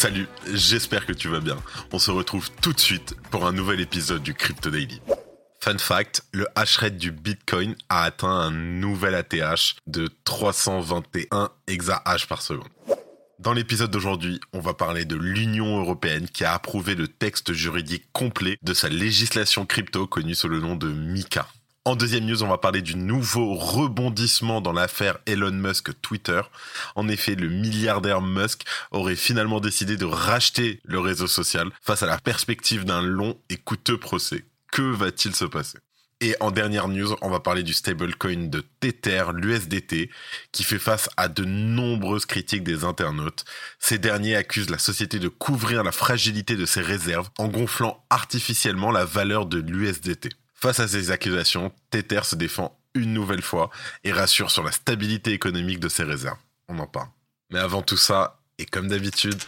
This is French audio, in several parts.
Salut, j'espère que tu vas bien. On se retrouve tout de suite pour un nouvel épisode du Crypto Daily. Fun fact, le hash rate du Bitcoin a atteint un nouvel ATH de 321 exahash par seconde. Dans l'épisode d'aujourd'hui, on va parler de l'Union européenne qui a approuvé le texte juridique complet de sa législation crypto connue sous le nom de MICA. En deuxième news, on va parler du nouveau rebondissement dans l'affaire Elon Musk Twitter. En effet, le milliardaire Musk aurait finalement décidé de racheter le réseau social face à la perspective d'un long et coûteux procès. Que va-t-il se passer? Et en dernière news, on va parler du stablecoin de Tether, l'USDT, qui fait face à de nombreuses critiques des internautes. Ces derniers accusent la société de couvrir la fragilité de ses réserves en gonflant artificiellement la valeur de l'USDT. Face à ces accusations, Tether se défend une nouvelle fois et rassure sur la stabilité économique de ses réserves. On en parle. Mais avant tout ça, et comme d'habitude,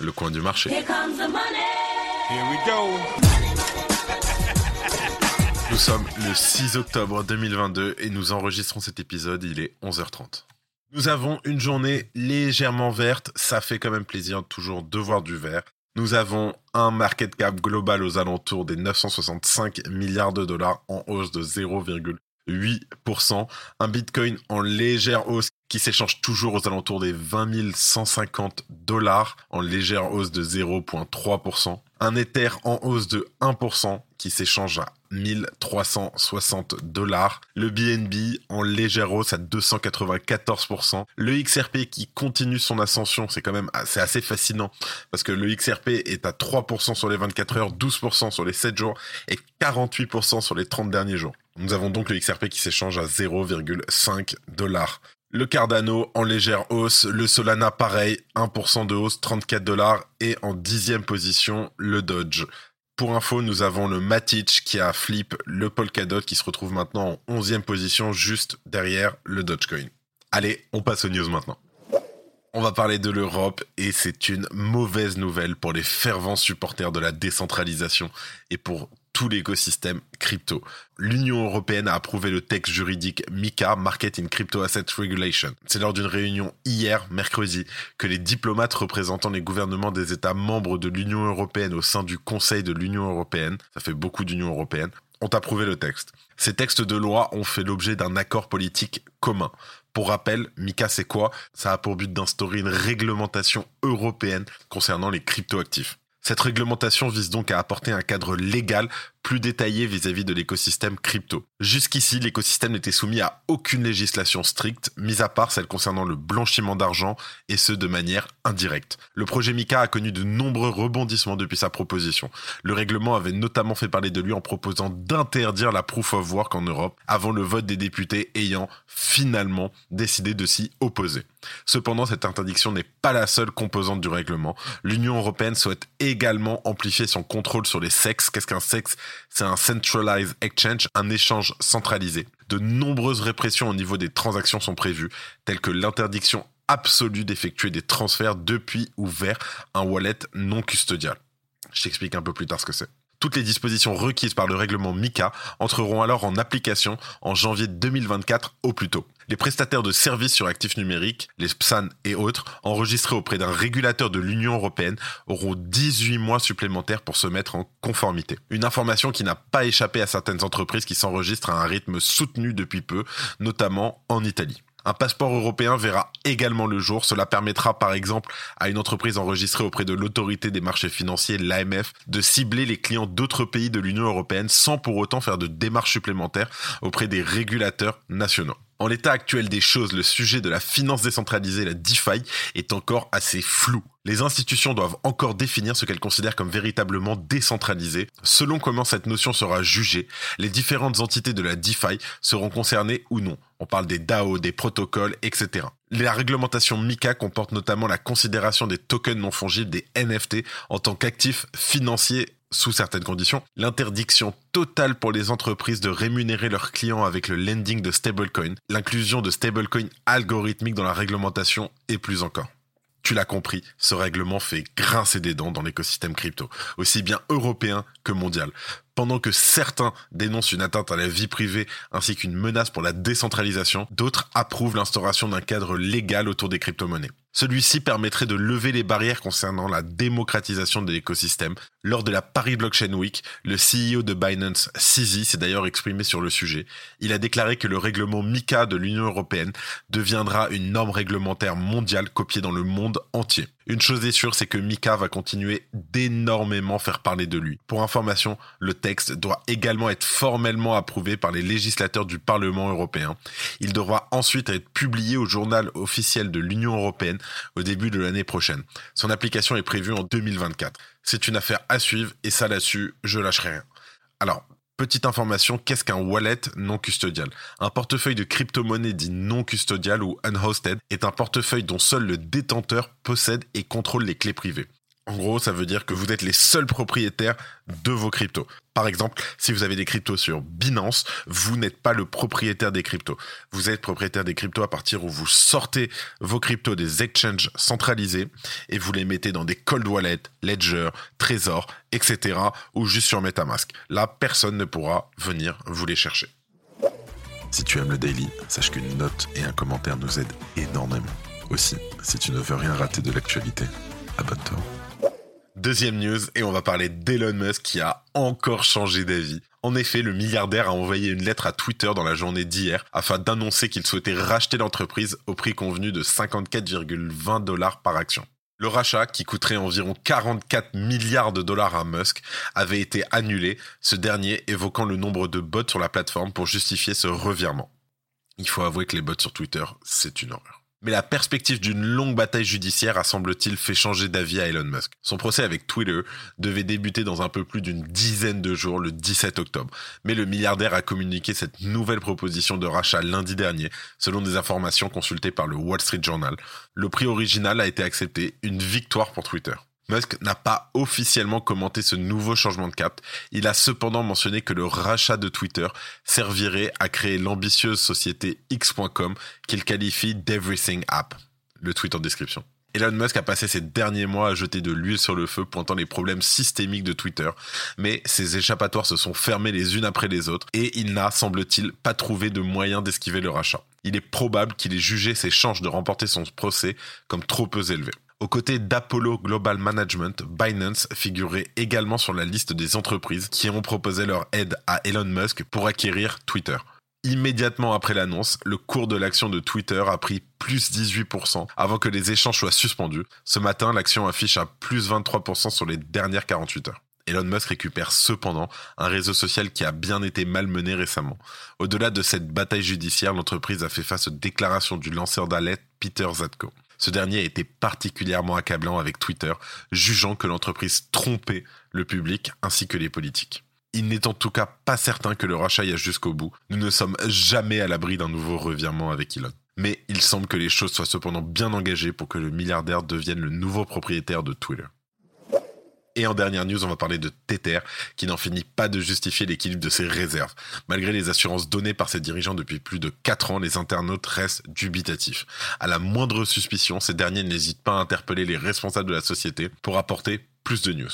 le coin du marché. Nous sommes le 6 octobre 2022 et nous enregistrons cet épisode, il est 11h30. Nous avons une journée légèrement verte, ça fait quand même plaisir toujours de voir du vert. Nous avons un market cap global aux alentours des 965 milliards de dollars en hausse de 0,8%. Un Bitcoin en légère hausse qui s'échange toujours aux alentours des 20 150 dollars en légère hausse de 0,3%. Un Ether en hausse de 1% qui s'échange à 1360 dollars. Le BNB en légère hausse à 294%. Le XRP qui continue son ascension, c'est quand même c'est assez fascinant parce que le XRP est à 3% sur les 24 heures, 12% sur les 7 jours et 48% sur les 30 derniers jours. Nous avons donc le XRP qui s'échange à 0,5 dollars. Le Cardano en légère hausse, le Solana pareil, 1% de hausse, 34 dollars et en dixième position le Dodge pour info, nous avons le Matic qui a flip le Polkadot qui se retrouve maintenant en 11e position juste derrière le Dogecoin. Allez, on passe aux news maintenant. On va parler de l'Europe et c'est une mauvaise nouvelle pour les fervents supporters de la décentralisation et pour l'écosystème crypto. L'Union européenne a approuvé le texte juridique MICA, Market in Crypto Asset Regulation. C'est lors d'une réunion hier, mercredi, que les diplomates représentant les gouvernements des États membres de l'Union européenne au sein du Conseil de l'Union européenne, ça fait beaucoup d'Union européenne, ont approuvé le texte. Ces textes de loi ont fait l'objet d'un accord politique commun. Pour rappel, MICA c'est quoi? Ça a pour but d'instaurer une réglementation européenne concernant les cryptoactifs. Cette réglementation vise donc à apporter un cadre légal plus détaillé vis-à-vis de l'écosystème crypto. Jusqu'ici, l'écosystème n'était soumis à aucune législation stricte, mis à part celle concernant le blanchiment d'argent, et ce de manière indirecte. Le projet MICA a connu de nombreux rebondissements depuis sa proposition. Le règlement avait notamment fait parler de lui en proposant d'interdire la proof of work en Europe, avant le vote des députés ayant finalement décidé de s'y opposer. Cependant, cette interdiction n'est pas la seule composante du règlement. L'Union européenne souhaite également amplifier son contrôle sur les sexes. Qu'est-ce qu'un sexe? C'est un centralized exchange, un échange centralisé. De nombreuses répressions au niveau des transactions sont prévues, telles que l'interdiction absolue d'effectuer des transferts depuis ou vers un wallet non custodial. Je t'explique un peu plus tard ce que c'est. Toutes les dispositions requises par le règlement MICA entreront alors en application en janvier 2024 au plus tôt. Les prestataires de services sur actifs numériques, les PSAN et autres, enregistrés auprès d'un régulateur de l'Union européenne, auront 18 mois supplémentaires pour se mettre en conformité. Une information qui n'a pas échappé à certaines entreprises qui s'enregistrent à un rythme soutenu depuis peu, notamment en Italie. Un passeport européen verra également le jour. Cela permettra par exemple à une entreprise enregistrée auprès de l'autorité des marchés financiers, l'AMF, de cibler les clients d'autres pays de l'Union européenne sans pour autant faire de démarches supplémentaires auprès des régulateurs nationaux. En l'état actuel des choses, le sujet de la finance décentralisée, la DeFi, est encore assez flou. Les institutions doivent encore définir ce qu'elles considèrent comme véritablement décentralisé. Selon comment cette notion sera jugée, les différentes entités de la DeFi seront concernées ou non. On parle des DAO, des protocoles, etc. La réglementation MICA comporte notamment la considération des tokens non fongibles, des NFT, en tant qu'actifs financiers sous certaines conditions, l'interdiction totale pour les entreprises de rémunérer leurs clients avec le lending de stablecoin, l'inclusion de stablecoin algorithmiques dans la réglementation et plus encore. Tu l'as compris, ce règlement fait grincer des dents dans l'écosystème crypto, aussi bien européen que mondial. Pendant que certains dénoncent une atteinte à la vie privée ainsi qu'une menace pour la décentralisation, d'autres approuvent l'instauration d'un cadre légal autour des crypto-monnaies. Celui-ci permettrait de lever les barrières concernant la démocratisation de l'écosystème. Lors de la Paris Blockchain Week, le CEO de Binance, CZ, s'est d'ailleurs exprimé sur le sujet. Il a déclaré que le règlement MICA de l'Union européenne deviendra une norme réglementaire mondiale copiée dans le monde entier. Une chose est sûre, c'est que Mika va continuer d'énormément faire parler de lui. Pour information, le texte doit également être formellement approuvé par les législateurs du Parlement européen. Il devra ensuite être publié au journal officiel de l'Union européenne au début de l'année prochaine. Son application est prévue en 2024. C'est une affaire à suivre et ça là-dessus, je lâcherai rien. Alors, Petite information, qu'est-ce qu'un wallet non custodial? Un portefeuille de crypto-monnaie dit non custodial ou unhosted est un portefeuille dont seul le détenteur possède et contrôle les clés privées. En gros, ça veut dire que vous êtes les seuls propriétaires de vos cryptos. Par exemple, si vous avez des cryptos sur Binance, vous n'êtes pas le propriétaire des cryptos. Vous êtes propriétaire des cryptos à partir où vous sortez vos cryptos des exchanges centralisés et vous les mettez dans des cold wallets, Ledger, Trésor, etc. ou juste sur MetaMask. Là, personne ne pourra venir vous les chercher. Si tu aimes le daily, sache qu'une note et un commentaire nous aident énormément. Aussi, si tu ne veux rien rater de l'actualité, abonne-toi. Deuxième news, et on va parler d'Elon Musk qui a encore changé d'avis. En effet, le milliardaire a envoyé une lettre à Twitter dans la journée d'hier afin d'annoncer qu'il souhaitait racheter l'entreprise au prix convenu de 54,20 dollars par action. Le rachat, qui coûterait environ 44 milliards de dollars à Musk, avait été annulé, ce dernier évoquant le nombre de bots sur la plateforme pour justifier ce revirement. Il faut avouer que les bots sur Twitter, c'est une horreur. Mais la perspective d'une longue bataille judiciaire a semble-t-il fait changer d'avis à Elon Musk. Son procès avec Twitter devait débuter dans un peu plus d'une dizaine de jours le 17 octobre. Mais le milliardaire a communiqué cette nouvelle proposition de rachat lundi dernier, selon des informations consultées par le Wall Street Journal. Le prix original a été accepté, une victoire pour Twitter. Musk n'a pas officiellement commenté ce nouveau changement de cap. Il a cependant mentionné que le rachat de Twitter servirait à créer l'ambitieuse société X.com qu'il qualifie d'Everything App. Le tweet en description. Elon Musk a passé ces derniers mois à jeter de l'huile sur le feu pointant les problèmes systémiques de Twitter, mais ses échappatoires se sont fermés les unes après les autres et il n'a, semble-t-il, pas trouvé de moyen d'esquiver le rachat. Il est probable qu'il ait jugé ses chances de remporter son procès comme trop peu élevées. Aux côtés d'Apollo Global Management, Binance figurait également sur la liste des entreprises qui ont proposé leur aide à Elon Musk pour acquérir Twitter. Immédiatement après l'annonce, le cours de l'action de Twitter a pris plus 18% avant que les échanges soient suspendus. Ce matin, l'action affiche à plus 23% sur les dernières 48 heures. Elon Musk récupère cependant un réseau social qui a bien été malmené récemment. Au-delà de cette bataille judiciaire, l'entreprise a fait face aux déclarations du lanceur d'alerte Peter Zatko. Ce dernier a été particulièrement accablant avec Twitter, jugeant que l'entreprise trompait le public ainsi que les politiques. Il n'est en tout cas pas certain que le rachat aille jusqu'au bout. Nous ne sommes jamais à l'abri d'un nouveau revirement avec Elon. Mais il semble que les choses soient cependant bien engagées pour que le milliardaire devienne le nouveau propriétaire de Twitter. Et en dernière news, on va parler de Tether, qui n'en finit pas de justifier l'équilibre de ses réserves. Malgré les assurances données par ses dirigeants depuis plus de 4 ans, les internautes restent dubitatifs. À la moindre suspicion, ces derniers n'hésitent pas à interpeller les responsables de la société pour apporter plus de news.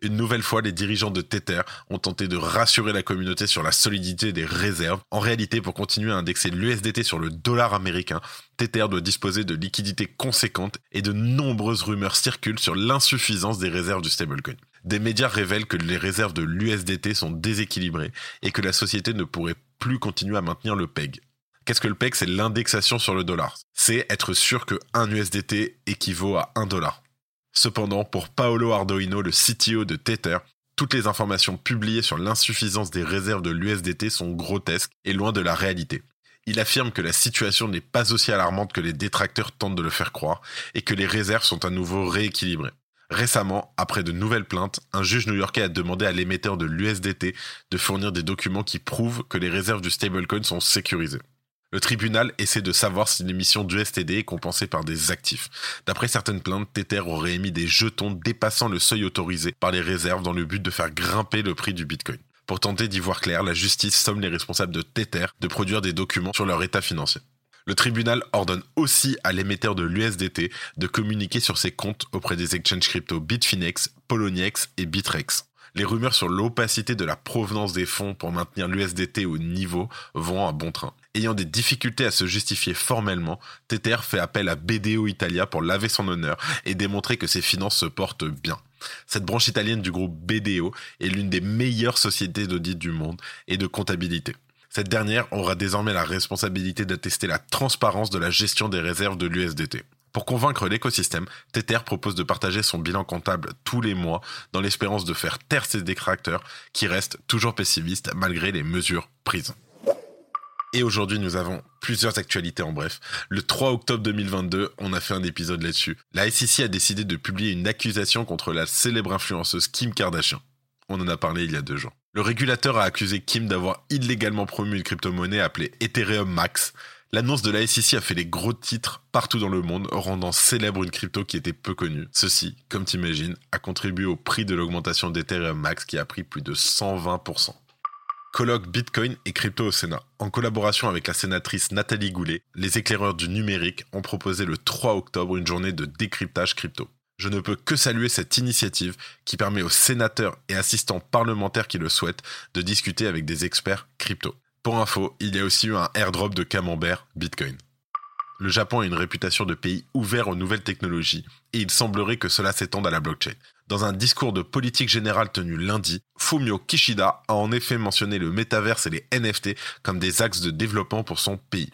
Une nouvelle fois, les dirigeants de Tether ont tenté de rassurer la communauté sur la solidité des réserves. En réalité, pour continuer à indexer l'USDT sur le dollar américain, Tether doit disposer de liquidités conséquentes et de nombreuses rumeurs circulent sur l'insuffisance des réserves du stablecoin. Des médias révèlent que les réserves de l'USDT sont déséquilibrées et que la société ne pourrait plus continuer à maintenir le PEG. Qu'est-ce que le PEG C'est l'indexation sur le dollar. C'est être sûr que 1 USDT équivaut à 1 dollar. Cependant, pour Paolo Ardoino, le CTO de Tether, toutes les informations publiées sur l'insuffisance des réserves de l'USDT sont grotesques et loin de la réalité. Il affirme que la situation n'est pas aussi alarmante que les détracteurs tentent de le faire croire et que les réserves sont à nouveau rééquilibrées. Récemment, après de nouvelles plaintes, un juge new-yorkais a demandé à l'émetteur de l'USDT de fournir des documents qui prouvent que les réserves du stablecoin sont sécurisées. Le tribunal essaie de savoir si l'émission du STD est compensée par des actifs. D'après certaines plaintes, Tether aurait émis des jetons dépassant le seuil autorisé par les réserves dans le but de faire grimper le prix du Bitcoin. Pour tenter d'y voir clair, la justice somme les responsables de Tether de produire des documents sur leur état financier. Le tribunal ordonne aussi à l'émetteur de l'USDT de communiquer sur ses comptes auprès des exchanges crypto Bitfinex, Poloniex et Bitrex. Les rumeurs sur l'opacité de la provenance des fonds pour maintenir l'USDT au niveau vont à bon train. Ayant des difficultés à se justifier formellement, Tether fait appel à BDO Italia pour laver son honneur et démontrer que ses finances se portent bien. Cette branche italienne du groupe BDO est l'une des meilleures sociétés d'audit du monde et de comptabilité. Cette dernière aura désormais la responsabilité d'attester la transparence de la gestion des réserves de l'USDT. Pour convaincre l'écosystème, Tether propose de partager son bilan comptable tous les mois dans l'espérance de faire taire ses détracteurs qui restent toujours pessimistes malgré les mesures prises. Et aujourd'hui, nous avons plusieurs actualités en bref. Le 3 octobre 2022, on a fait un épisode là-dessus. La SEC a décidé de publier une accusation contre la célèbre influenceuse Kim Kardashian. On en a parlé il y a deux jours. Le régulateur a accusé Kim d'avoir illégalement promu une crypto-monnaie appelée Ethereum Max. L'annonce de la SEC a fait des gros titres partout dans le monde, rendant célèbre une crypto qui était peu connue. Ceci, comme t'imagines, a contribué au prix de l'augmentation d'Ethereum Max qui a pris plus de 120%. Colloque Bitcoin et crypto au Sénat. En collaboration avec la sénatrice Nathalie Goulet, les éclaireurs du numérique ont proposé le 3 octobre une journée de décryptage crypto. Je ne peux que saluer cette initiative qui permet aux sénateurs et assistants parlementaires qui le souhaitent de discuter avec des experts crypto. Pour info, il y a aussi eu un airdrop de camembert Bitcoin. Le Japon a une réputation de pays ouvert aux nouvelles technologies et il semblerait que cela s'étende à la blockchain. Dans un discours de politique générale tenu lundi, Fumio Kishida a en effet mentionné le métaverse et les NFT comme des axes de développement pour son pays.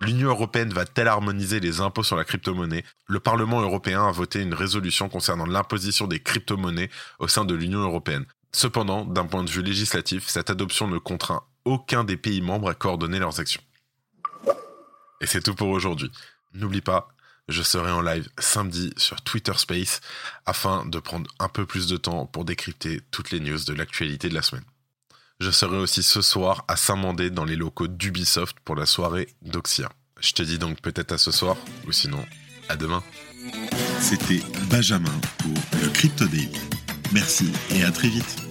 L'Union européenne va-t-elle harmoniser les impôts sur la crypto-monnaie? Le Parlement européen a voté une résolution concernant l'imposition des crypto-monnaies au sein de l'Union européenne. Cependant, d'un point de vue législatif, cette adoption ne contraint aucun des pays membres à coordonner leurs actions. Et c'est tout pour aujourd'hui. N'oublie pas, je serai en live samedi sur Twitter Space afin de prendre un peu plus de temps pour décrypter toutes les news de l'actualité de la semaine. Je serai aussi ce soir à Saint-Mandé dans les locaux d'Ubisoft pour la soirée d'Oxia. Je te dis donc peut-être à ce soir, ou sinon à demain. C'était Benjamin pour le Crypto Daily. Merci et à très vite.